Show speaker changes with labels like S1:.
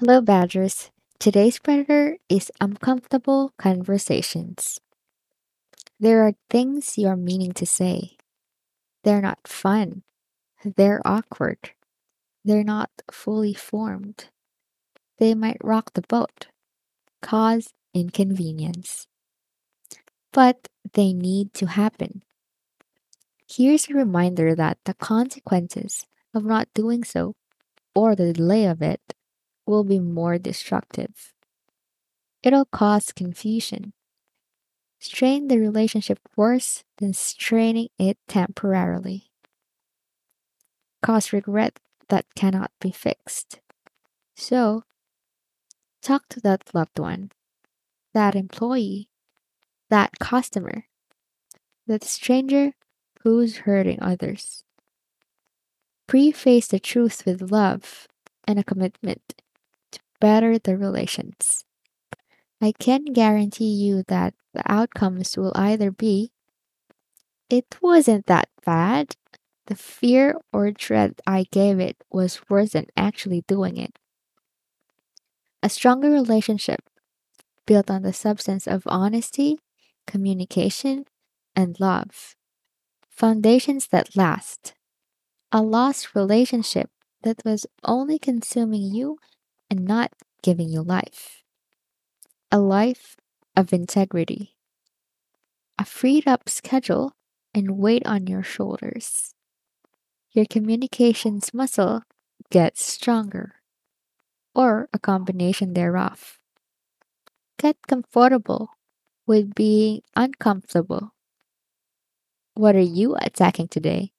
S1: Hello, Badgers. Today's predator is uncomfortable conversations. There are things you're meaning to say. They're not fun. They're awkward. They're not fully formed. They might rock the boat, cause inconvenience. But they need to happen. Here's a reminder that the consequences of not doing so, or the delay of it, will be more destructive. It'll cause confusion, strain the relationship worse than straining it temporarily, cause regret that cannot be fixed. So, talk to that loved one, that employee, that customer, that stranger who's hurting others. Preface the truth with love and a commitment better the relations. I can guarantee you that the outcomes will either be it wasn't that bad. The fear or dread I gave it was worse than actually doing it. A stronger relationship built on the substance of honesty, communication, and love. Foundations that last. A lost relationship that was only consuming you and not giving you life. A life of integrity. A freed up schedule and weight on your shoulders. Your communications muscle gets stronger, or a combination thereof. Get comfortable with being uncomfortable. What are you attacking today?